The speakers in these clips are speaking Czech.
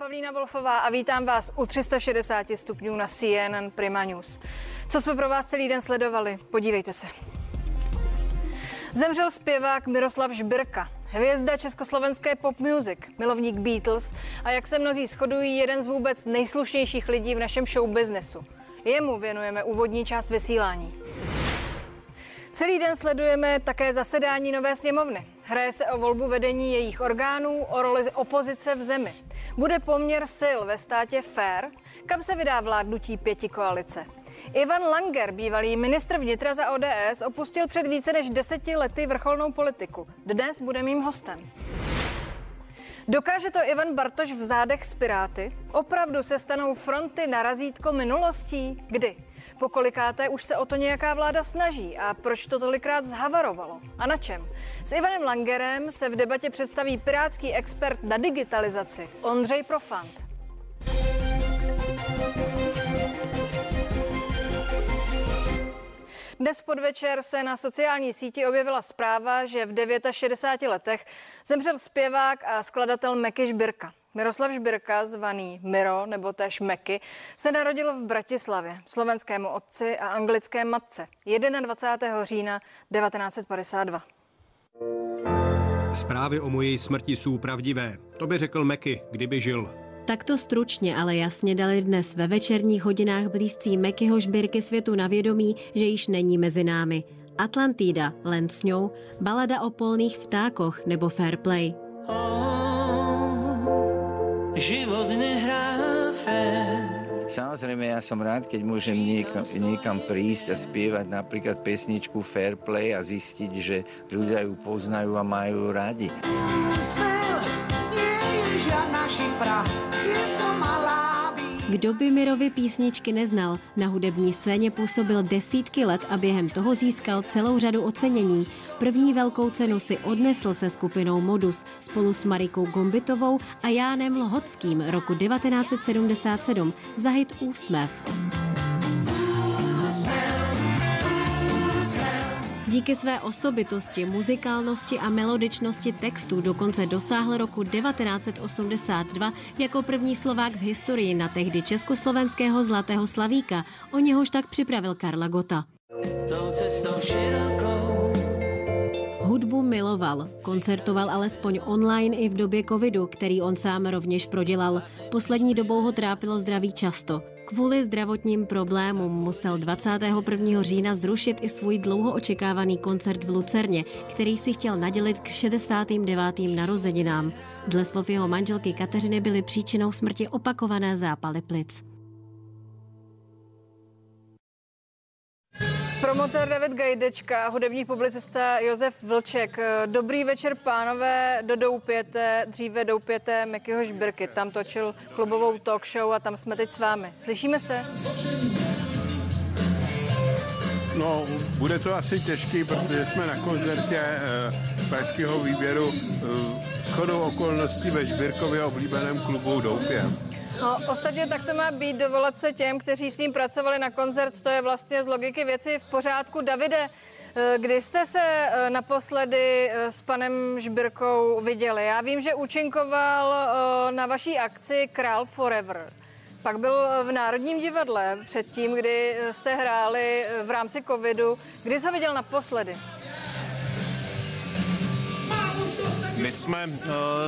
Pavlína Wolfová a vítám vás u 360 stupňů na CNN Prima News. Co jsme pro vás celý den sledovali? Podívejte se. Zemřel zpěvák Miroslav Žbirka, hvězda československé pop music, milovník Beatles a jak se mnozí shodují, jeden z vůbec nejslušnějších lidí v našem show businessu. Jemu věnujeme úvodní část vysílání. Celý den sledujeme také zasedání nové sněmovny. Hraje se o volbu vedení jejich orgánů, o roli opozice v zemi. Bude poměr sil ve státě fair, kam se vydá vládnutí pěti koalice. Ivan Langer, bývalý ministr vnitra za ODS, opustil před více než deseti lety vrcholnou politiku. Dnes bude mým hostem. Dokáže to Ivan Bartoš v zádech z Piráty? Opravdu se stanou fronty na razítko minulostí? Kdy? Po kolikáté už se o to nějaká vláda snaží a proč to tolikrát zhavarovalo? A na čem? S Ivanem Langerem se v debatě představí pirátský expert na digitalizaci Ondřej Profant. Dnes podvečer se na sociální síti objevila zpráva, že v 69 letech zemřel zpěvák a skladatel Meky Žbirka. Miroslav Žbirka, zvaný Miro nebo též Meky, se narodil v Bratislavě, slovenskému otci a anglické matce 21. října 1952. Zprávy o mojej smrti jsou pravdivé. To by řekl Meky, kdyby žil. Takto stručně, ale jasně dali dnes ve večerních hodinách blízcí Mekyho žbírky světu na vědomí, že již není mezi námi. Atlantida, len s ňou, balada o polných vtákoch nebo Fair Play. Oh, život nehrá fair. Samozrejme, ja som rád, keď môžem niekam, niekam prísť a spievať napríklad pesničku Fair Play a zistiť, že ľudia ju poznajú a majú radi. Smel, kdo by Mirovi písničky neznal, na hudební scéně působil desítky let a během toho získal celou řadu ocenění. První velkou cenu si odnesl se skupinou Modus spolu s Marikou Gombitovou a Jánem Lohockým roku 1977 za hit Úsměv. Díky své osobitosti, muzikálnosti a melodičnosti textů dokonce dosáhl roku 1982 jako první Slovák v historii na tehdy československého Zlatého Slavíka, o něhož tak připravil Karla Gota. Hudbu miloval, koncertoval alespoň online i v době covidu, který on sám rovněž prodělal. Poslední dobou ho trápilo zdraví často. Kvůli zdravotním problémům musel 21. října zrušit i svůj dlouho očekávaný koncert v Lucerně, který si chtěl nadělit k 69. narozeninám. Dle slov jeho manželky Kateřiny byly příčinou smrti opakované zápaly plic. Promotor David Gajdečka, hudební publicista Josef Vlček. Dobrý večer, pánové, do Doupěte, dříve Doupěte Mekyho Žbirky. Tam točil klubovou talk show a tam jsme teď s vámi. Slyšíme se? No, bude to asi těžký, protože jsme na koncertě e, pražského výběru e, shodou okolností ve Žbirkově oblíbeném klubu Doupě. No, ostatně tak to má být dovolat se těm, kteří s ním pracovali na koncert. To je vlastně z logiky věci v pořádku. Davide, eh, kdy jste se eh, naposledy eh, s panem Žbirkou viděli? Já vím, že účinkoval na vaší akci Král Forever. Pak byl v Národním divadle předtím, kdy jste hráli v rámci covidu. Kdy jsi ho viděl naposledy? My jsme uh,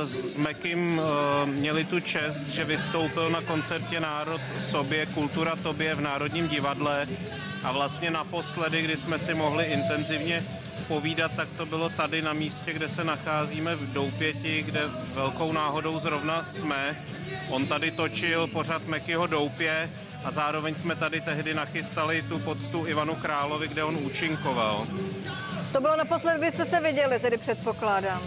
s Mekim uh, měli tu čest, že vystoupil na koncertě Národ sobě, Kultura tobě v Národním divadle a vlastně naposledy, kdy jsme si mohli intenzivně povídat, tak to bylo tady na místě, kde se nacházíme v Doupěti, kde velkou náhodou zrovna jsme. On tady točil pořad Mekyho Doupě a zároveň jsme tady tehdy nachystali tu poctu Ivanu Královi, kde on účinkoval. To bylo naposledy, kdy jste se viděli, tedy předpokládám.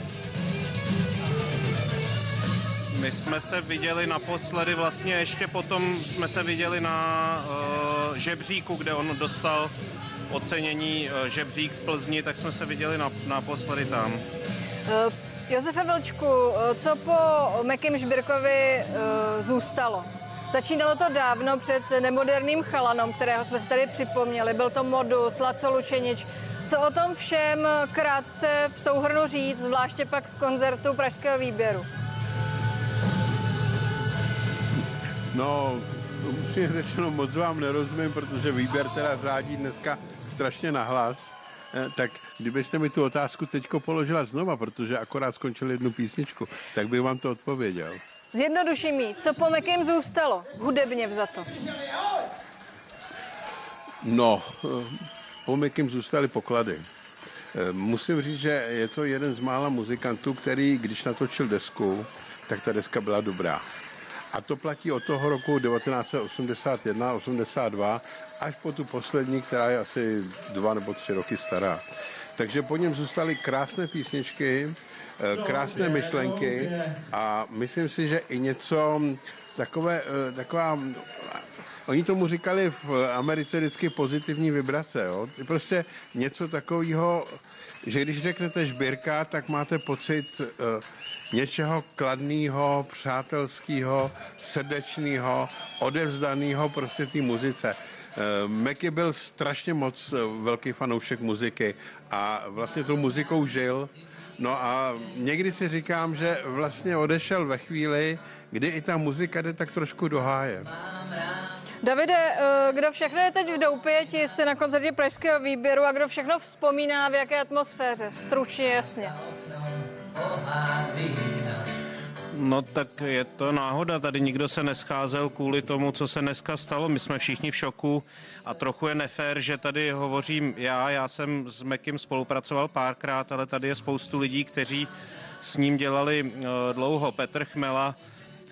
My jsme se viděli naposledy, vlastně ještě potom jsme se viděli na uh, žebříku, kde on dostal ocenění uh, žebřík v Plzni, tak jsme se viděli na, naposledy tam. Uh, Josefe Velčku, co po Mekim Žbirkovi uh, zůstalo? Začínalo to dávno před nemoderním chalanom, kterého jsme si tady připomněli. Byl to Modus, Laco Lučenič. Co o tom všem krátce v souhrnu říct, zvláště pak z koncertu Pražského výběru? No, upřímně řečeno moc vám nerozumím, protože výběr teda řádí dneska strašně nahlas. Eh, tak kdybyste mi tu otázku teďko položila znova, protože akorát skončil jednu písničku, tak bych vám to odpověděl. Zjednoduším jí, co po Mekim zůstalo, hudebně vzato. No, eh, po Mekim zůstaly poklady. Eh, musím říct, že je to jeden z mála muzikantů, který, když natočil desku, tak ta deska byla dobrá. A to platí od toho roku 1981-82 až po tu poslední, která je asi dva nebo tři roky stará. Takže po něm zůstaly krásné písničky, eh, krásné myšlenky a myslím si, že i něco takové, eh, taková Oni tomu říkali v Americe vždycky pozitivní vibrace. Jo? Prostě něco takového, že když řeknete žbírka, tak máte pocit uh, něčeho kladného, přátelského, srdečného, odevzdaného prostě té muzice. Uh, Meky byl strašně moc uh, velký fanoušek muziky a vlastně tou muzikou žil. No a někdy si říkám, že vlastně odešel ve chvíli, kdy i ta muzika jde tak trošku do háje. Davide, eh, kdo všechno je teď v Doupě, ti jste na koncertě Pražského výběru a kdo všechno vzpomíná, v jaké atmosféře? Stručně, jasně. No tak je to náhoda, tady nikdo se nescházel kvůli tomu, co se dneska stalo. My jsme všichni v šoku a trochu je nefér, že tady hovořím já. Já jsem s Mekim spolupracoval párkrát, ale tady je spoustu lidí, kteří s ním dělali eh, dlouho. Petr Chmela,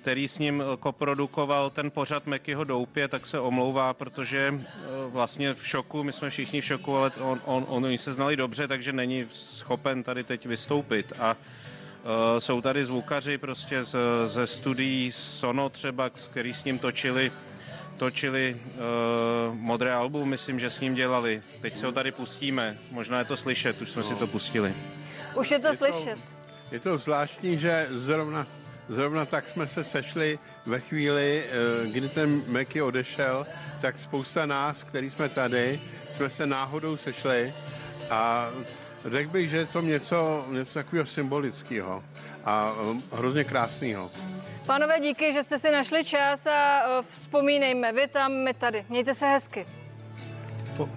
který s ním eh, koprodukoval ten pořad Mekyho Doupě, tak se omlouvá, protože eh, vlastně v šoku, my jsme všichni v šoku, ale on, on, on, oni se znali dobře, takže není schopen tady teď vystoupit. A uh, jsou tady zvukaři prostě z, ze studií Sono třeba, který s ním točili točili uh, modré album, myslím, že s ním dělali. Teď se ho tady pustíme, možná je to slyšet, už jsme no. si to pustili. Už je to je slyšet. To, je to zvláštní, že zrovna Zrovna tak jsme se sešli ve chvíli, eh, kdy ten Meky odešel, tak spousta nás, který jsme tady, jsme se náhodou sešli a řekl bych, že je to něco, něco takového symbolického a eh, hrozně krásného. Pánové, díky, že jste si našli čas a eh, vzpomínejme, vy tam, my tady. Mějte se hezky. Po,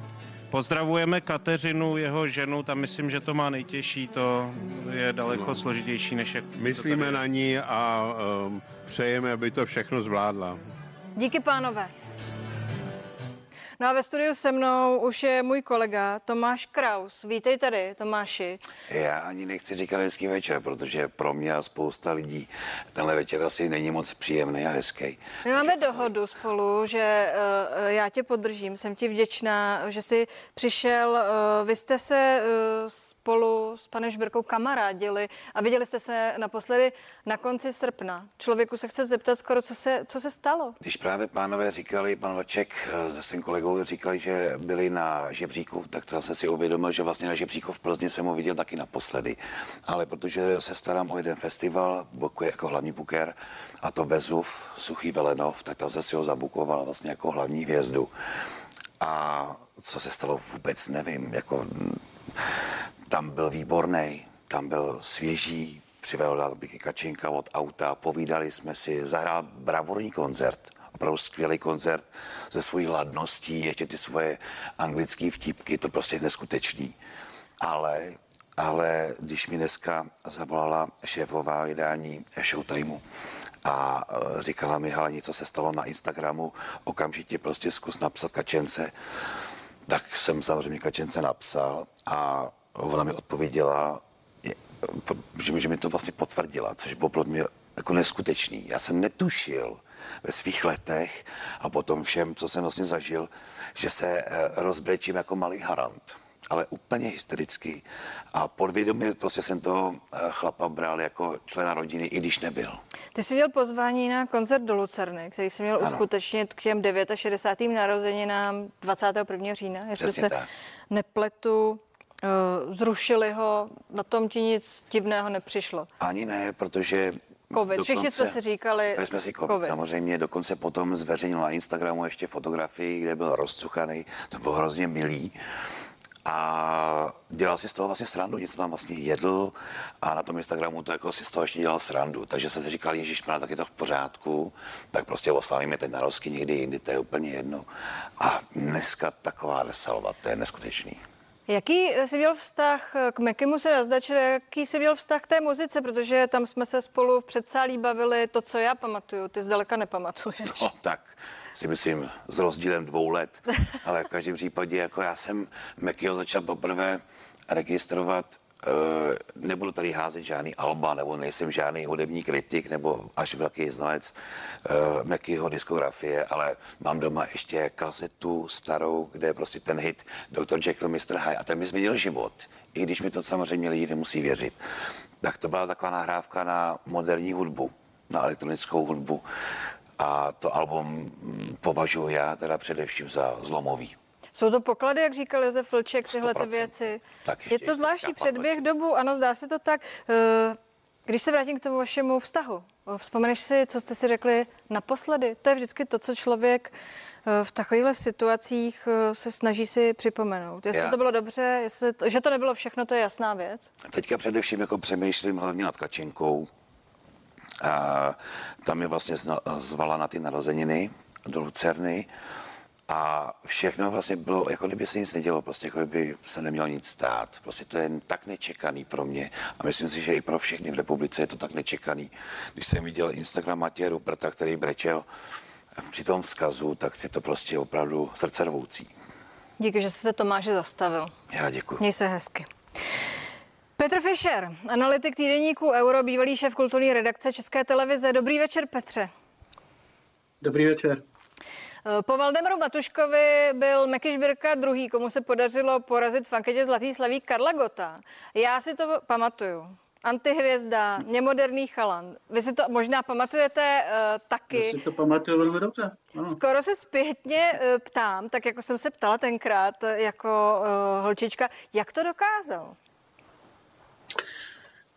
Pozdravujeme Kateřinu, jeho ženu, tam myslím, že to má nejtěžší, to je daleko no. složitější než jak... Myslíme na ní a um, přejeme, aby to všechno zvládla. Díky pánové. No a ve studiu se mnou už je můj kolega Tomáš Kraus. Vítej tady, Tomáši. Já ani nechci říkat hezký večer, protože pro mě a spousta lidí tenhle večer asi není moc příjemný a hezký. My máme dohodu spolu, že uh, já tě podržím. Jsem ti vděčná, že jsi přišel. Uh, vy jste se uh, spolu s panem Žbirkou kamarádili a viděli jste se naposledy na konci srpna. Člověku se chce zeptat skoro, co se, co se stalo. Když právě pánové říkali, pan Vaček se svým kolegou kolegou říkali, že byli na žebříku, tak to jsem si uvědomil, že vlastně na žebříku v Plzni jsem ho viděl taky naposledy. Ale protože se starám o jeden festival, bokuje jako hlavní buker, a to Vezuv, Suchý Velenov, tak tam jsem si ho zabukoval vlastně jako hlavní hvězdu. A co se stalo, vůbec nevím. Jako, tam byl výborný, tam byl svěží, přivedl Kačinka od auta, povídali jsme si, zahrál bravurní koncert opravdu skvělý koncert ze svojí ladností, ještě ty svoje anglické vtipky, to prostě neskutečný. Ale, ale když mi dneska zavolala šéfová vydání Showtimeu a e, říkala mi, hele, něco se stalo na Instagramu, okamžitě prostě zkus napsat Kačence, tak jsem samozřejmě Kačence napsal a ona mi odpověděla, že, že mi to vlastně potvrdila, což bylo pro mě jako neskutečný. Já jsem netušil ve svých letech a potom všem, co jsem vlastně zažil, že se eh, rozbrečím jako malý harant ale úplně hysterický. A podvědomě prostě jsem toho eh, chlapa bral jako člena rodiny, i když nebyl. Ty jsi měl pozvání na koncert do Lucerny, který jsi měl ano. uskutečnit k těm 69. narozeninám 21. října, jestli Přesně se tak. nepletu. Uh, zrušili ho, na tom ti nic divného nepřišlo. Ani ne, protože COVID, všichni jsme si říkali. jsme si COVID, COVID. Samozřejmě dokonce potom zveřejnil na Instagramu ještě fotografii, kde byl rozcuchaný, to bylo hrozně milý. a dělal si z toho vlastně srandu, něco tam vlastně jedl a na tom Instagramu to jako si z toho ještě dělal srandu. Takže jsem si říkal, Ježíš, tak je to v pořádku, tak prostě oslavíme teď narozky někdy jindy, to je úplně jedno. A dneska taková salva, to je neskutečný. Jaký jsi měl vztah k Mekimu se naznačil, jaký jsi měl vztah k té muzice, protože tam jsme se spolu v předsálí bavili to, co já pamatuju, ty zdaleka nepamatuješ. No, tak si myslím s rozdílem dvou let, ale v každém případě jako já jsem Mekyho začal poprvé registrovat nebudu tady házet žádný alba, nebo nejsem žádný hudební kritik, nebo až velký znalec uh, Mekyho diskografie, ale mám doma ještě kazetu starou, kde je prostě ten hit Dr. Jekyll, Mr. Hyde a ten mi změnil život. I když mi to samozřejmě lidi nemusí věřit. Tak to byla taková nahrávka na moderní hudbu, na elektronickou hudbu. A to album považuji já teda především za zlomový. Jsou to poklady, jak říkal Josef Vlček, tyhle ty věci. Tak je to zvláštní předběh dobu, ano, zdá se to tak. Eh, když se vrátím k tomu vašemu vztahu, vzpomeneš si, co jste si řekli naposledy? To je vždycky to, co člověk eh, v takovýchhle situacích eh, se snaží si připomenout. Jestli Já. to bylo dobře, jestli to, že to nebylo všechno, to je jasná věc. Teďka především jako přemýšlím hlavně nad Kačinkou. A tam je vlastně zvala na ty narozeniny do Lucerny a všechno vlastně bylo, jako kdyby se nic nedělo, prostě jako kdyby se nemělo nic stát. Prostě to je tak nečekaný pro mě a myslím si, že i pro všechny v republice je to tak nečekaný. Když jsem viděl Instagram Matěje Ruperta, který brečel při tom vzkazu, tak je to prostě opravdu srdcervoucí. Díky, že jste se Tomáše zastavil. Já děkuji. Měj se hezky. Petr Fischer, analytik týdeníku Euro, bývalý šéf kulturní redakce České televize. Dobrý večer, Petře. Dobrý večer. Eh, po Valdemaru Matuškovi byl Meky Žbirka druhý, komu se podařilo porazit v anketě Zlatý slaví Karla Gota. Já si to pamatuju. Antihvězda, nemoderný chalan. Vy si to možná pamatujete uh, taky. Já si to pamatuju velmi dobře. Ano. Skoro se zpětně uh, ptám, tak jako jsem se ptala tenkrát jako uh, holčička, jak to dokázal?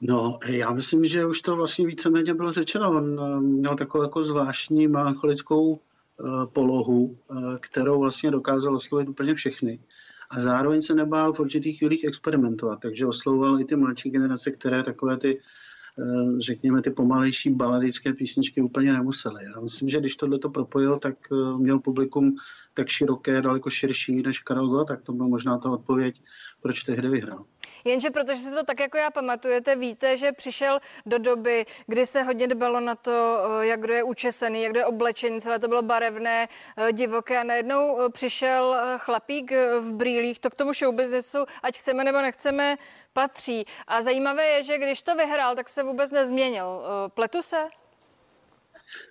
No, já myslím, že už to vlastně víceméně bylo řečeno. On měl takovou jako zvláštní melancholickou Eh, polohu, eh, kterou vlastně dokázal oslovit úplně všechny. A zároveň se nebál v určitých chvílích experimentovat, takže oslovoval i ty mladší generace, které takové ty, eh, řekněme, ty pomalejší baladické písničky úplně nemusely. Já myslím, že když tohle to propojil, tak měl publikum tak široké, daleko širší než Karel Gott, tak to byla možná ta odpověď, proč tehdy vyhrál. Jenže protože si to tak jako já pamatujete, víte, že přišel do doby, kdy se hodně dbalo na to, eh, jak kdo je učesený, jak kdo je oblečený, celé to bylo barevné, eh, divoké a najednou eh, přišel chlapík v brýlích, to k tomu showbiznesu, ať chceme nebo nechceme, patří. A zajímavé je, že když to vyhrál, tak se vůbec nezměnil. Pletu se?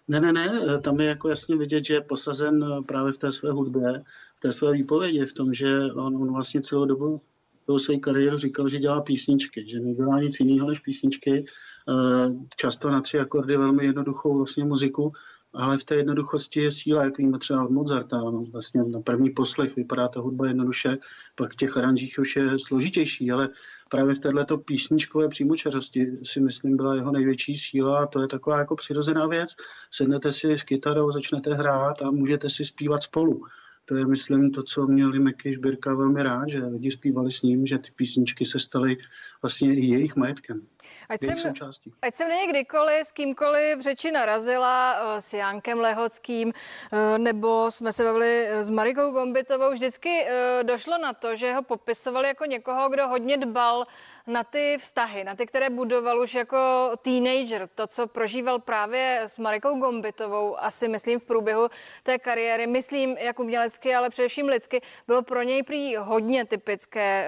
Ne, ne, ne, tam je jako jasně vidět, že je posazen právě v té své hudbě, v té své výpovědi, v tom, že on, on vlastně celou dobu celou své kariéru říkal, že dělá písničky, že nedělá nic jiného než písničky, eh, často na tři akordy, velmi jednoduchou vlastně muziku, ale v té jednoduchosti je síla, jak víme třeba od Mozarta. No, vlastně na první poslech vypadá ta hudba jednoduše, pak v těch aranžích už je složitější, ale právě v této písničkové přímočarosti si myslím byla jeho největší síla a to je taková jako přirozená věc. Sednete si s kytarou, začnete hrát a můžete si zpívat spolu to je, myslím, to, co měli Meky Žbirka velmi rád, že lidi zpívali s ním, že ty písničky se staly vlastně i jejich majetkem. Ať jsem, ať jsem není kdykoliv s kýmkoliv v řeči narazila, eh, s Jankem Lehockým, eh, nebo jsme se bavili eh, s Marikou Gombitovou, vždycky došlo na to, že ho popisovali jako někoho, kdo hodně dbal na ty vztahy, na ty, které budoval už jako teenager, to, co prožíval právě s Marikou Gombitovou, asi myslím v průběhu té kariéry, myslím jak umělecky, ale především lidsky, bylo pro něj prý hodně typické.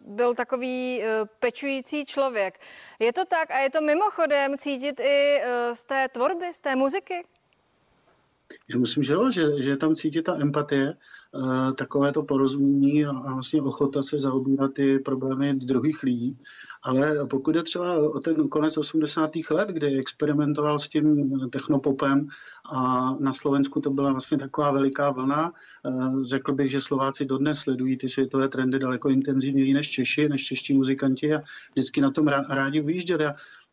Byl takový pečující člověk. Je to tak a je to mimochodem cítit i eh, z té tvorby, z té muziky? Já myslím, že jo, že, že je tam cítit ta empatie, uh, takové to porozumění a, a vlastně ochota se zaobírat ty problémy druhých lidí. Ale pokud je třeba o ten konec 80. let, kdy experimentoval s tím technopopem a na Slovensku to byla vlastně taková veliká vlna, uh, řekl bych, že Slováci dodnes sledují ty světové trendy daleko intenzivněji než Češi, než čeští muzikanti a vždycky na tom rádi vyjížděli.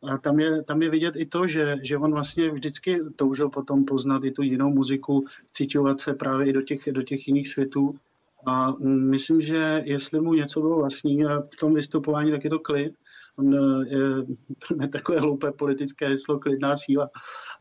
A tam je, tam je vidět i to, že, že on vlastně vždycky toužil potom poznat i tu jinou muziku, cítěvat se právě i do těch, do těch jiných světů. A myslím, že jestli mu něco bylo vlastní a v tom vystupování, tak je to klid. On je, je takové hloupé politické heslo klidná síla,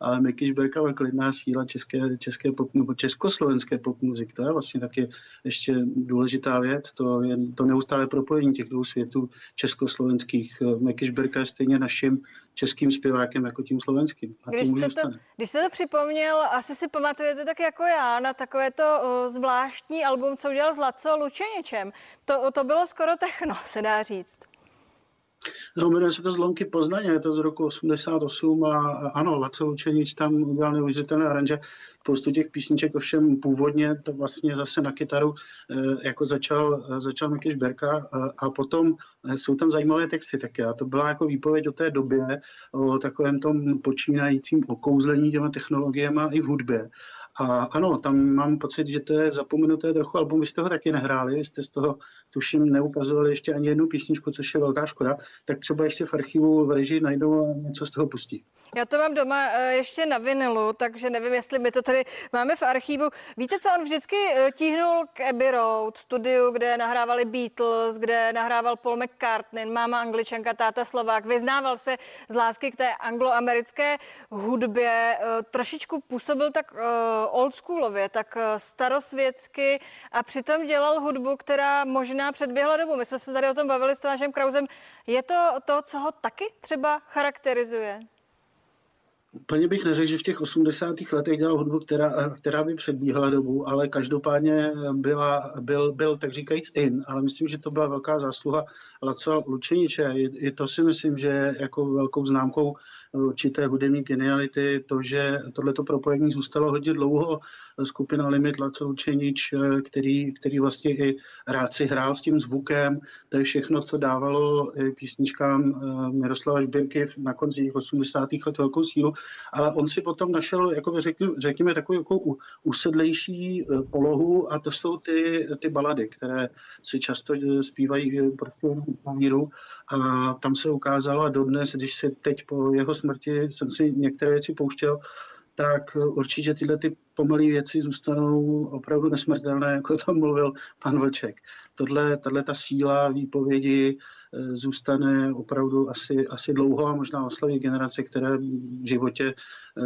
ale Miky Šberka klidná síla české, české pop, nebo československé pop muzik. To je vlastně taky ještě důležitá věc. To je to neustále propojení těch dvou světů československých. Miky Šberka je stejně naším českým zpěvákem jako tím slovenským. A když, jste to, když jste to připomněl, asi si pamatujete tak jako já na takové to zvláštní album, co udělal s Laco Lučeničem. To, to bylo skoro techno, se dá říct. No, jmenuje se to Zlomky Poznaně, je to z roku 88 a ano, Laco Lučenič tam udělal neuvěřitelné aranže. Spoustu těch písniček ovšem původně to vlastně zase na kytaru eh, jako začal, eh, začal Miky Šberka a potom eh, jsou tam zajímavé texty taky a to byla jako výpověď o té době, o takovém tom počínajícím okouzlení těma technologiemi i v hudbě. A ano, tam mám pocit, že to je zapomenuté trochu album, vy jste ho taky nehráli, vy jste z toho tuším neukazovali ještě ani jednu písničku, což je velká škoda, tak třeba ještě v archivu v režii najdou a něco z toho pustí. Já to mám doma eh, ještě na vinilu, takže nevím, jestli my to tady máme v archivu. Víte, co on vždycky eh, tíhnul k Abbey Road, studiu, kde nahrávali Beatles, kde nahrával Paul McCartney, máma angličanka, táta Slovák. Vyznával se z lásky k té angloamerické hudbě. Eh, trošičku působil tak oldschoolově, tak starosvětsky a přitom dělal hudbu, která možná předběhla dobu. My jsme se tady o tom bavili s Tomášem Krauzem. Je to to, co ho taky třeba charakterizuje? Úplně bych neřekl, že v těch 80. letech dělal hudbu, která, která by předbíhala dobu, ale každopádně byla, byl, byl tak říkajíc in, ale myslím, že to byla velká zásluha Laca Lučeniče. I, i to si myslím, že jako velkou známkou určité hudební geniality, to, že tohleto propojení zůstalo hodně dlouho. Skupina Limit, Laco Lučenič, který, který vlastně i rád si hrál s tím zvukem, to je všechno, co dávalo písničkám eh, Miroslava Žbirky na konci 80. let velkou sílu, ale on si potom našel, jako řekněme, řekněme takovou jako usedlejší eh, polohu a to jsou ty, ty balady, které si často eh, zpívají prostě na míru a tam se ukázalo a dodnes, když se teď po jeho smrti jsem si některé věci pouštěl, tak určitě tyhle ty pomalé věci zůstanou opravdu nesmrtelné, jako tam mluvil pan Vlček. Tohle, tahle ta síla výpovědi zůstane opravdu asi, asi dlouho a možná osloví generace, které v životě eh,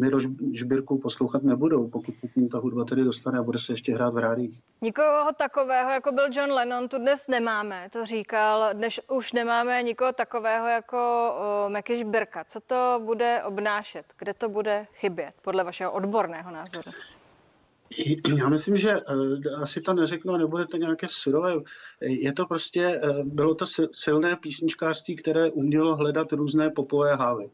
Miro Žbírku poslouchat nebudou, pokud se tím ta hudba tedy dostane a bude se ještě hrát v rádích. Nikoho takového, jako byl John Lennon, tu dnes nemáme, to říkal. Dnes už nemáme nikoho takového jako Meky Žbirka. Co to bude obnášet? Kde to bude chybět, podle vašeho odborného názoru? Já myslím, že uh, asi to neřeknu, nebude to nějaké surové. Je to prostě, uh, bylo to silné písničkářství, které umělo hledat různé popové hávy.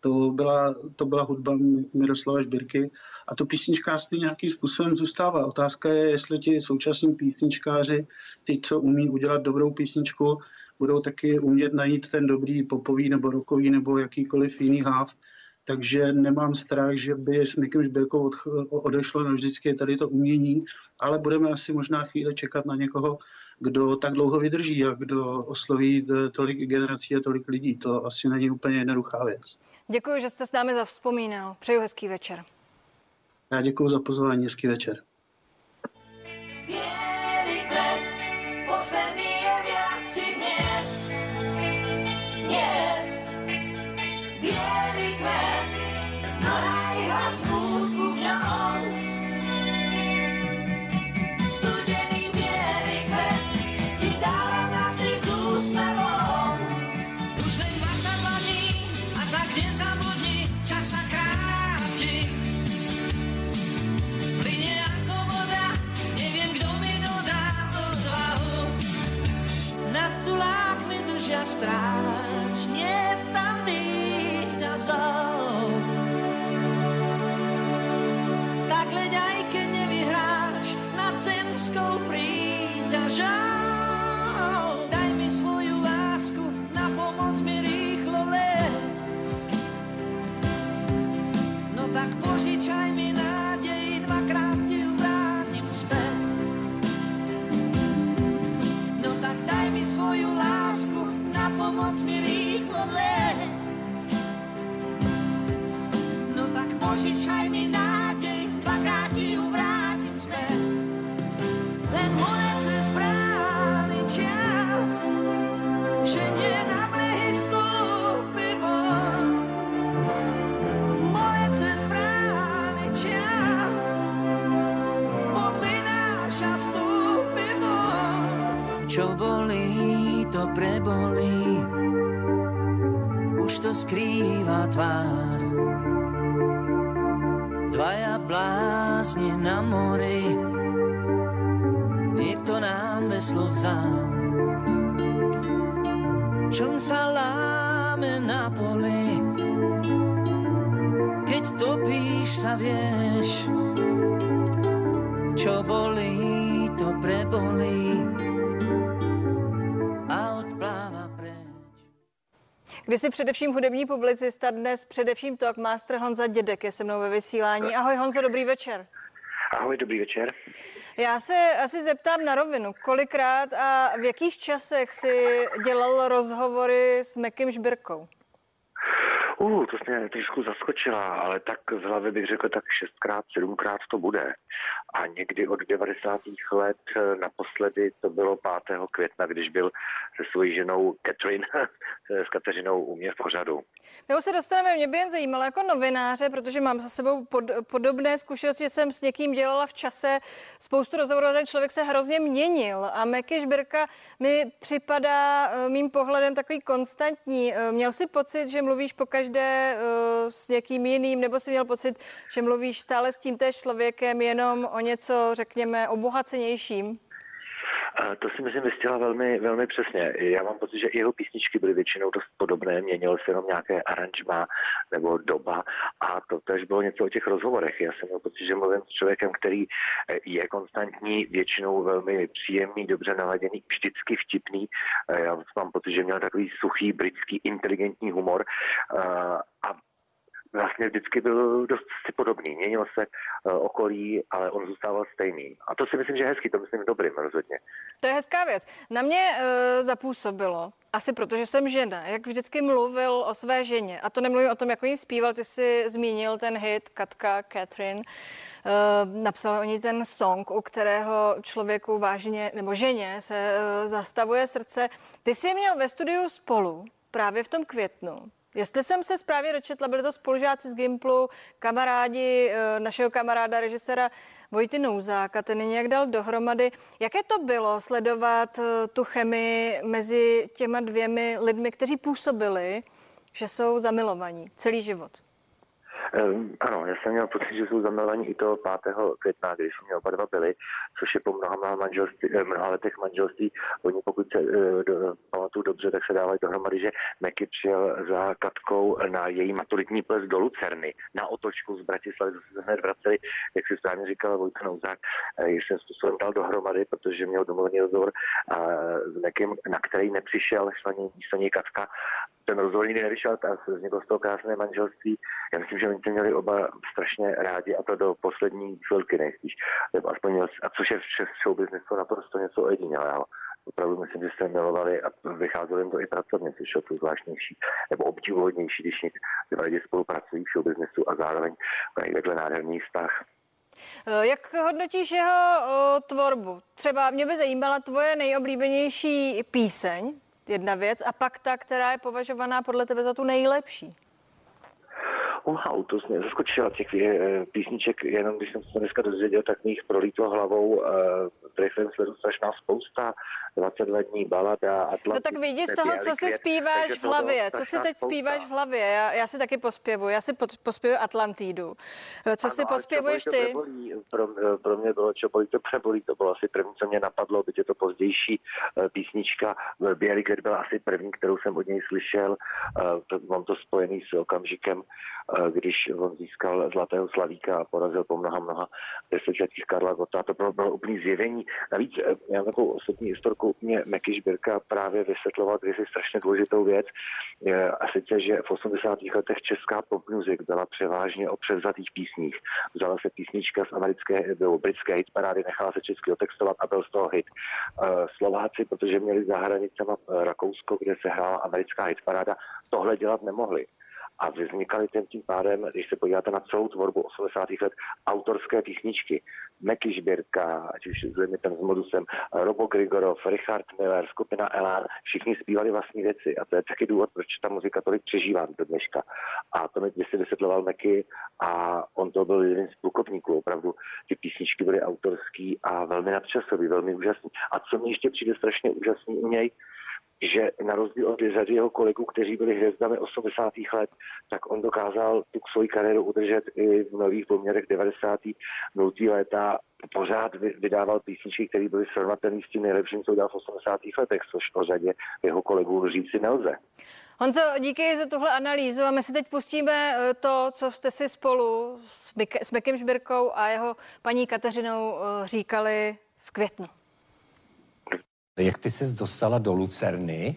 To byla, to byla hudba Miroslava Žbirky a to písničkářství nějakým způsobem zůstává. Otázka je, jestli ti současní písničkáři, ty, co umí udělat dobrou písničku, budou taky umět najít ten dobrý popový nebo rokový nebo jakýkoliv jiný háv, takže nemám strach, že by s Mikem Žbirkou odešlo navždycky tady to umění, ale budeme asi možná chvíli čekat na někoho, kdo tak dlouho vydrží a kdo osloví tolik generací a tolik lidí. To asi není úplně jednoduchá věc. Děkuji, že jste s námi zavzpomínal. Přeju hezký večer. Já děkuji za pozvání, hezký večer. Strážně tam výťazou. Bolí, to prebolí, už to skrýva tvár. Dvaja blázni na mori, niekto nám veslo vzal. Čom sa láme na poli, keď topíš sa vieš, čo bolí, to prebolí Kdysi především hudební publicista, dnes především talkmaster Honza Dědek je se mnou ve vysílání. Ahoj Honzo, dobrý večer. Ahoj, dobrý večer. Já se asi zeptám na rovinu, kolikrát a v jakých časech si dělal rozhovory s Mekim Žbirkou? Uh, to jsi mě trošku zaskočila, ale tak z hlavy bych řekl tak šestkrát, sedmkrát to bude. A někdy od 90. let eh, naposledy to bylo 5. května, když byl se svojí ženou Catherine, s Kateřinou u mě v pořadu. Nebo se dostaneme, mě by jen zajímalo jako novináře, protože mám za sebou pod, podobné zkušenosti, že jsem s někým dělala v čase spoustu rozhovorů, ten člověk se hrozně měnil a Meky Žbirka mi připadá eh, mým pohledem takový konstantní. Eh, měl si pocit, že mluvíš pokaždé s někým jiným, nebo si měl pocit, že mluvíš stále s tím člověkem jenom o něco, řekněme, obohacenějším? To si myslím vystihla velmi, velmi přesně. Já mám pocit, že i jeho písničky byly většinou dost podobné, měnilo se jenom nějaké aranžma nebo doba a to tež bylo něco o těch rozhovorech. Já jsem měl pocit, že mluvím s člověkem, který eh, je konstantní, většinou velmi příjemný, dobře naladěný, vždycky vtipný. Eh, já mám pocit, že měl takový suchý, britský, inteligentní humor eh, a vlastně vždycky byl dost si podobný. Měnil se uh, okolí, ale on zůstával stejný. A to si myslím, že je hezký, to myslím dobrým rozhodně. To je hezká věc. Na mě uh, zapůsobilo, asi protože jsem žena, jak vždycky mluvil o své ženě. A to nemluvím o tom, jak oni zpíval, ty jsi zmínil ten hit Katka Catherine. Uh, napsala o ní ten song, u kterého člověku vážně, nebo ženě se uh, zastavuje srdce. Ty jsi měl ve studiu spolu právě v tom květnu. Jestli jsem se správně dočetla, byli to spolužáci z Gimplu, kamarádi eh, našeho kamaráda, režiséra Vojty Nouzáka, ten nějak dal dohromady. Jaké to bylo sledovat eh, tu chemii mezi těma dvěmi lidmi, kteří působili, že jsou zamilovaní celý život? Um, ano, já jsem měl pocit, že jsou zamilovaní i toho 5. května, když jsme oba dva byli, což je po mnoha, manželství, eh, mnoha letech manželství. Oni pokud se uh, do, pamatuju dobře, tak se dávají dohromady, že Meky přijel za Katkou na její maturitní ples do Lucerny, na otočku z Bratislavy, se hned vraceli, jak si správně říkal Vojta Nouzák, uh, jsem způsobem dal dohromady, protože měl domluvený rozhovor uh, s Mekem, na který nepřišel, šla místo něj Katka ten rozhovor nikdy nevyšel a vzniklo z toho krásné manželství. Já myslím, že to měli oba strašně rádi a to do poslední chvilky nejspíš. Nebo aspoň a což je v show businessu naprosto něco ojedinělého. Opravdu myslím, že se milovali a vycházelo jim to i pracovně, což je to zvláštnější nebo obdivuhodnější, když dva lidi spolupracují v show businessu a zároveň mají takhle nádherný vztah. Eh, jak hodnotíš jeho tvorbu? Třeba mě by zajímala tvoje nejoblíbenější píseň, jedna věc, a pak ta, která je považovaná podle tebe za tu nejlepší. Wow, to mě zaskočila těch eh, písniček, jenom když jsem se dneska dozvěděl, tak mi jich prolítlo hlavou, jsem sledu strašná spousta, 22 dní balada, Atlantis, No tak vidíš z toho, co si zpíváš v hlavě, co si teď spousta. zpíváš v hlavě, já, já si taky pospěvuji, já si pospěvuji Atlantidu. Co ano, si pospěvuješ ty? Prebolí, pro, pro mě bylo Čo bolí to prebolí, to bylo asi první, co mě napadlo, byť je to pozdější uh, písnička, Bělý byla asi první, kterou jsem od něj slyšel, uh, mám to spojený s okamžikem, když on získal Zlatého slavíka a porazil po mnoha, mnoha desetiletích Karla Gota. To bylo, bylo úplný zjevení. Navíc eh, já mám takovou osobní historku, mě Meky Žbirka právě vysvětloval kdysi strašně důležitou věc. A sice, že v 80. letech česká pop music byla převážně o převzatých písních. Vzala se písnička z americké nebo britské hitparády, nechala se česky otextovat a byl z toho hit. Eh, Slováci, protože měli za hranicema Rakousko, kde se hrála americká hitparáda, tohle dělat nemohli A vznikaly tím, pádem, když se podíváte na celou tvorbu 80. let, autorské písničky. Meky Žběrka, ať už s ten s modusem, Robo Grigorov, Richard Miller, skupina Elán, všichni zpívali vlastní věci. A to je taky důvod, proč ta muzika tolik přežívá do dneška. A to mi si vysvětloval Meky a on to byl jeden z plukovníků. Opravdu ty písničky byly autorský a velmi nadčasový, velmi úžasný. A co mi ještě přijde strašně úžasný u něj, že na rozdíl od řady jeho kolegů, kteří byli hvězdami 80. let, tak on dokázal tu svoji kariéru udržet i v nových poměrech 90. 0. léta. Pořád vydával písničky, které byly srovnatelné s tím nejlepším, co udělal v 80. letech, což o řadě jeho kolegů říci nelze. Honzo, díky za tuhle analýzu a my si teď pustíme eh, to, co jste si spolu s Mekem Žbirkou a jeho paní Kateřinou eh, říkali v květnu. Jak ty ses dostala do Lucerny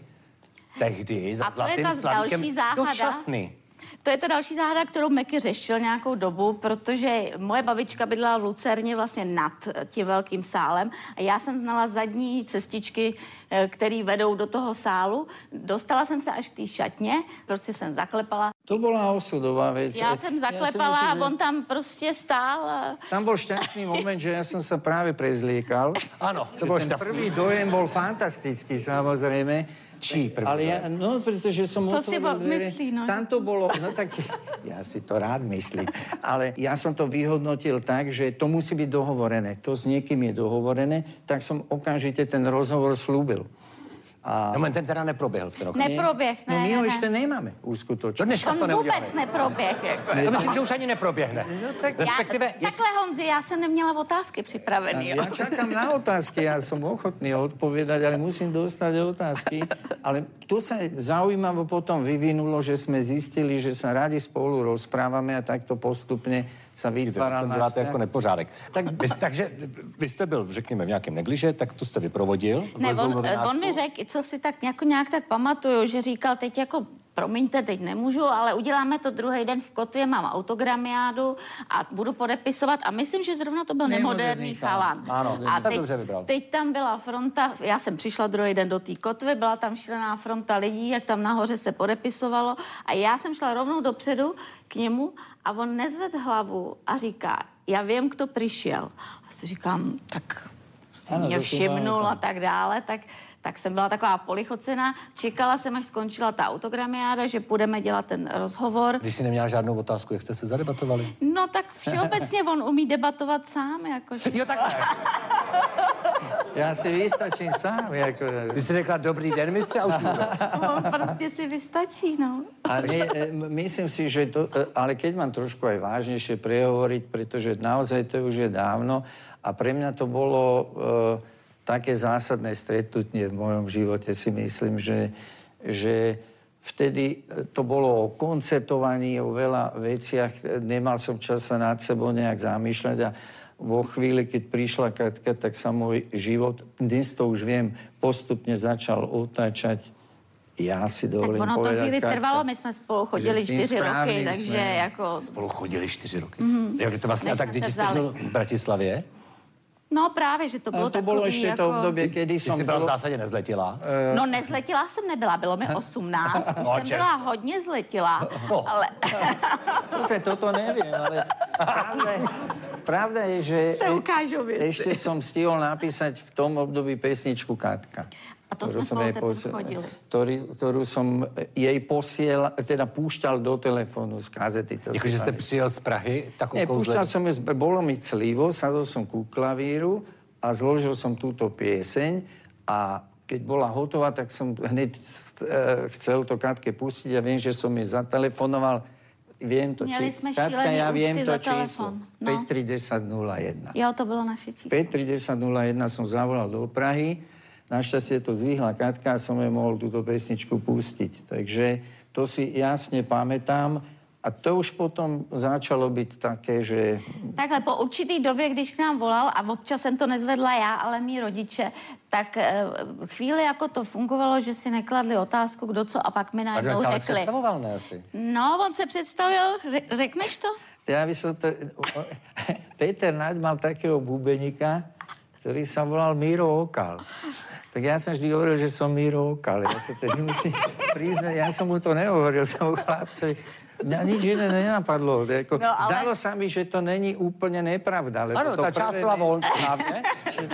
tehdy za zlatým slavíkem do šatny? To je ta další záhada, kterou Meky řešil nějakou dobu, protože moje babička bydlela v Lucerně vlastně nad tím velkým sálem a já jsem znala zadní cestičky, eh, které vedou do toho sálu. Dostala jsem se až k té šatně, prostě jsem zaklepala. To byla osudová věc. Já jsem zaklepala a on tam prostě stál. A... Tam byl šťastný moment, že já jsem se právě prezlíkal. Ano, to byl šťastný. první dojem byl fantastický samozřejmě. Čí první Ale ja, no, pretože som To si myslí, no. Tam to bolo, no tak ja si to rád myslím, ale ja som to vyhodnotil tak, že to musí byť dohovorené. To s niekým je dohovorené, tak som okamžite ten rozhovor slúbil. A... No, ten teda neproběhl v ten rok. Neproběh, ne, No my ho ne, ještě ne. nemáme uskutočně. Do dneška On to vůbec neproběh. Jako. Ne, to myslím, že už ani neproběhne. No, tak... Respektive... Já, takhle, Honzi, já jsem neměla otázky připravený. Já čakám na otázky, já jsem ochotný odpovědať, ale musím dostat otázky. Ale tu se zaujímavo potom vyvinulo, že jsme zjistili, že se rádi spolu rozprávame a takto postupně se vytváral náš děláte jako nepořádek. Tak, vy, takže vy jste byl, řekněme, v nějakém negliže, tak to jste vyprovodil. Ne, on, on mi řekl, co si tak jako nějak tak pamatuju, že říkal teď jako promiňte, teď nemůžu, ale uděláme to druhý den v Kotvě, mám autogramiádu a budu podepisovat a myslím, že zrovna to byl nemoderný chalan. Ano, a teď, dobře vybral. teď tam byla fronta, já jsem přišla druhý den do té Kotvy, byla tam šílená fronta lidí, jak tam nahoře se podepisovalo a já jsem šla rovnou dopředu k němu a on nezved hlavu a říká, já vím, kdo přišel. A si říkám, tak si ano, mě všimnul a tak dále, tak tak jsem byla taková polichocena. Čekala jsem, až skončila ta autogramiáda, že budeme dělat ten rozhovor. Když jsi neměla žádnou otázku, jak jste se zadebatovali? No tak všeobecně on umí debatovat sám. Jako, jo, takhle. Já si vystačím sám. Jako... Ty jsi řekla dobrý den, mistře, a už On prostě si vystačí, no. A my, e, myslím si, že to, e, ale keď mám trošku aj vážnejšie prehovoriť, pretože naozaj to už je dávno a pre mňa to bolo uh, také zásadné stretnutie v mojom živote si myslím, že, že vtedy to bolo o koncertovaní, o veľa veciach. Nemal som čas sa nad sebou nejak zamýšľať a vo chvíli, keď prišla Katka, tak sa môj život, dnes to už viem, postupne začal otáčať já si dovolím Tak ono to chvíli trvalo, my jsme spolu chodili čtyři roky, takže jsme... jako... Spolu chodili čtyři roky. Mm-hmm. Jak to vlastně, a tak když jste žil v Bratislavě? No právě, že to bylo no, to bylo ještě jako... to období, kdy jsem... Ty jsi byla v zásadě nezletila? Uh... No nezletila jsem nebyla, bylo mi 18, no, jsem byla hodně zletila, oh. ale... toto nevím, ale pravda je, pravda je že Se ukážu věci. ještě jsem stihol napísať v tom období pesničku Katka. A to sme spolu posl- chodili. Ktorý, ktorú som jej posiel, teda púšťal do telefónu z kazety. To že ste přijel z Prahy? Tak Nie, púšťal som, bolo mi clivo, sadol som ku klavíru a zložil som túto pieseň a keď bola hotová, tak som hneď e, chcel to Katke pustiť a viem, že som jej zatelefonoval. Viem to, Měli či... Katka, ja viem to číslo. No. 53001. Jo, to bylo naše číslo. 53001 som zavolal do Prahy Našťastie to zvýhla Katka a som jej mohol túto pesničku pustiť. Takže to si jasne pamätám. A to už potom začalo být také, že... Takhle po určitý době, když k nám volal, a občas jsem to nezvedla já, ale mý rodiče, tak e, chvíli jako to fungovalo, že si nekladli otázku, kdo co, a pak mi najednou řekli. představoval, ne asi? No, on se představil, řekneš to? Já bych to... Peter Naď mal takého bubeníka, ktorý sa volal Míro Okal. Tak ja som vždy hovoril, že som Míro Okal. Ja sa teď musím priznať, ja som mu to nehovoril tomu chlapcovi. Mňa nič iné nenapadlo. Jako, no, ale... Zdalo sa mi, že to není úplně nepravda. Lebo ano, to ta část byla volná.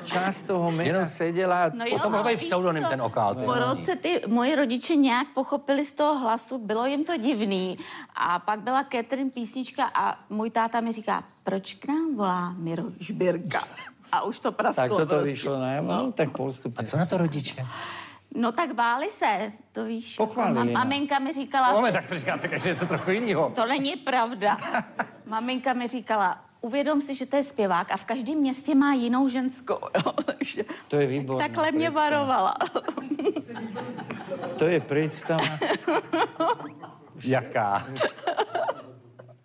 část toho meka Jenom... seděla... No jo, to mohl být pseudonym ten okál. Po roce ty moji rodiče nějak pochopili z toho hlasu, bylo jim to divný. A pak byla Catherine písnička a můj táta mi říká, proč k nám volá Miro Žbírka? A už to prasklo. Tak to prostě. vyšlo ne? no, tak postupně. A co na to rodiče? No tak báli se, to víš. Pochválili, Ma- maminka mi říkala... No, tak to říkáte každý něco trochu jiného. To není pravda. maminka mi říkala, uvědom si, že to je zpěvák a v každém městě má jinou ženskou. Jo? Takže to je výborné. Takhle mě varovala. to je představa. Jaká?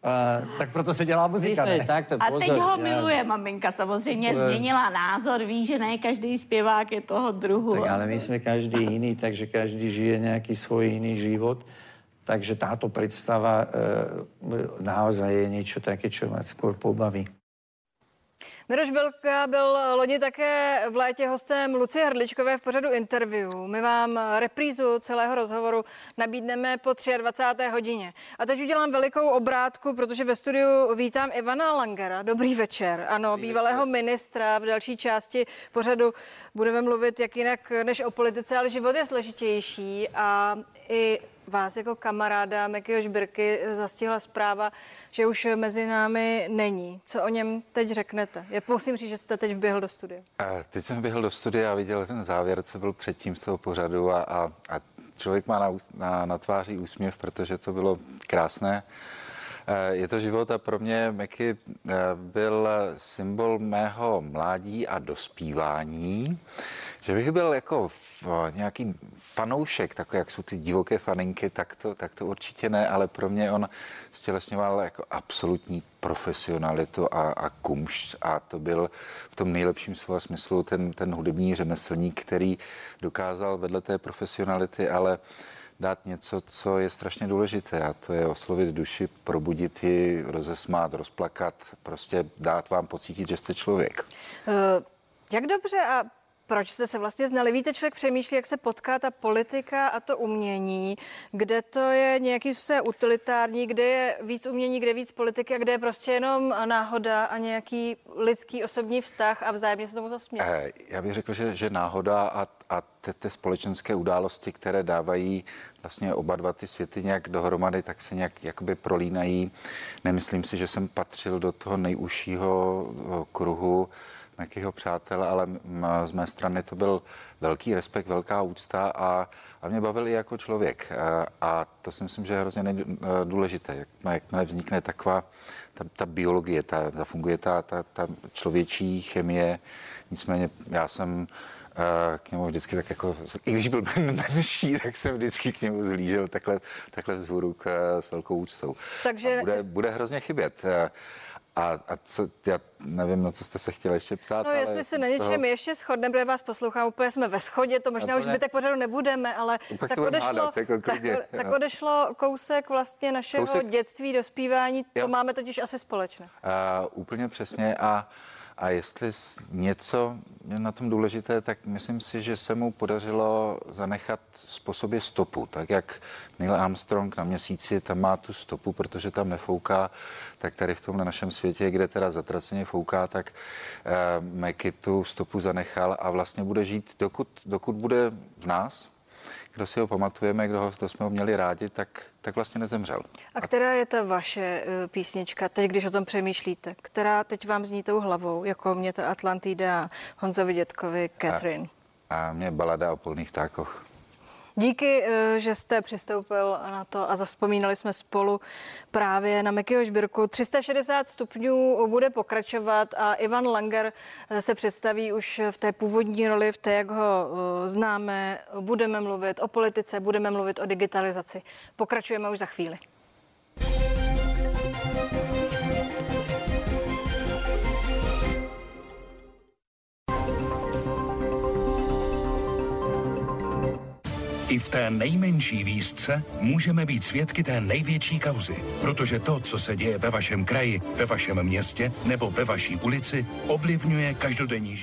Uh, tak proto se dělá muzika, ne? Tak to, pozor, A teď ho miluje já... maminka, samozřejmě změnila názor, ví, že ne každý zpěvák je toho druhu. Tak ale my jsme každý jiný, takže každý žije nějaký svůj jiný život. Takže táto predstava e, naozaj je niečo také, čo ma skôr pobaví. Miroš Belka byl loni také v létě hostem Lucie Hrdličkové v pořadu interview. My vám reprízu celého rozhovoru nabídneme po 23. hodině. A teď udělám velikou obrátku, protože ve studiu vítám Ivana Langera. Dobrý večer. Ano, Dobrý bývalého večer. ministra. V další části pořadu budeme mluvit jak jinak než o politice, ale život je složitější a i vás jako kamaráda Mekyho Žbirky zastihla zpráva, že už mezi námi není. Co o něm teď řeknete? Je musím říct, že jste teď vběhl do studia. Teď jsem vběhl do studia a viděl ten závěr, co byl předtím z toho pořadu a, a, a člověk má na, na, na tváři úsměv, protože to bylo krásné. Je to život a pro mě Meky byl symbol mého mládí a dospívání. Že bych byl jako v, nějaký fanoušek, takový jak jsou ty divoké faninky, tak to, tak to určitě ne, ale pro mě on stělesňoval jako absolutní profesionalitu a, a kumšť a to byl v tom nejlepším slova smyslu ten, ten hudební řemeslník, který dokázal vedle té profesionality, ale dát něco, co je strašně důležité a to je oslovit duši, probudit ji, rozesmát, rozplakat, prostě dát vám pocítit, že jste člověk. Uh, jak dobře a proč jste se vlastně znali? Víte, člověk přemýšlí, jak se potká ta politika a to umění, kde to je nějaký se utilitární, kde je víc umění, kde je víc politiky a kde je prostě jenom náhoda a nějaký lidský osobní vztah a vzájemně se tomu zasmět. Eh, já bych řekl, že, že náhoda a, a ty, ty společenské události, které dávají vlastně oba dva ty světy nějak dohromady, tak se nějak jakoby prolínají. Nemyslím si, že jsem patřil do toho nejužšího kruhu nějakého přátel, ale z mé strany to byl velký respekt, velká úcta a, a mě bavil i jako člověk. A, a to si myslím, že je hrozně důležité. Jak, jakmile vznikne taková ta, ta biologie, ta, zafunguje ta, ta, ta člověčí chemie. Nicméně já jsem k němu vždycky tak jako, i když byl menší, tak jsem vždycky k němu zlížel takhle, takhle vzhůru k, s velkou úctou. Takže a bude, bude hrozně chybět. A, a co, já nevím, na co jste se chtěla ještě ptát. No, jestli se na něčem toho... ještě shodneme, protože vás poslouchám, úplně jsme ve schodě, to možná to už ne... zbytek pořadu nebudeme, ale tak odešlo, hádat, jako tak, tak odešlo kousek vlastně našeho kousek... dětství, dospívání, to jo. máme totiž asi společné. Uh, úplně přesně a a jestli něco je na tom důležité, tak myslím si, že se mu podařilo zanechat po sobě stopu. Tak jak Neil Armstrong na měsíci tam má tu stopu, protože tam nefouká, tak tady v tomhle našem světě, kde teda zatraceně fouká, tak eh, Meky tu stopu zanechal a vlastně bude žít, dokud, dokud bude v nás, kdo si ho pamatujeme, kdo, ho, kdo jsme ho měli rádi, tak, tak vlastně nezemřel. A která je ta vaše eh, písnička, teď když o tom přemýšlíte, která teď vám zní tou hlavou, jako mě ta Atlantida, Honzovi dětkovi, Catherine? A, a mě balada o polných tákoch. Díky, eh, že jste přistoupil na to a zaspomínali jsme spolu právě na Mekyho Žbirku. 360 stupňů bude pokračovat a Ivan Langer eh, se představí už v té původní roli, v té, jak ho eh, známe. Budeme mluvit o politice, budeme mluvit o digitalizaci. Pokračujeme už za chvíli. I v té nejmenší výzce můžeme být svědky té největší kauzy, protože to, co se děje ve vašem kraji, ve vašem městě nebo ve vaší ulici, ovlivňuje každodenní život.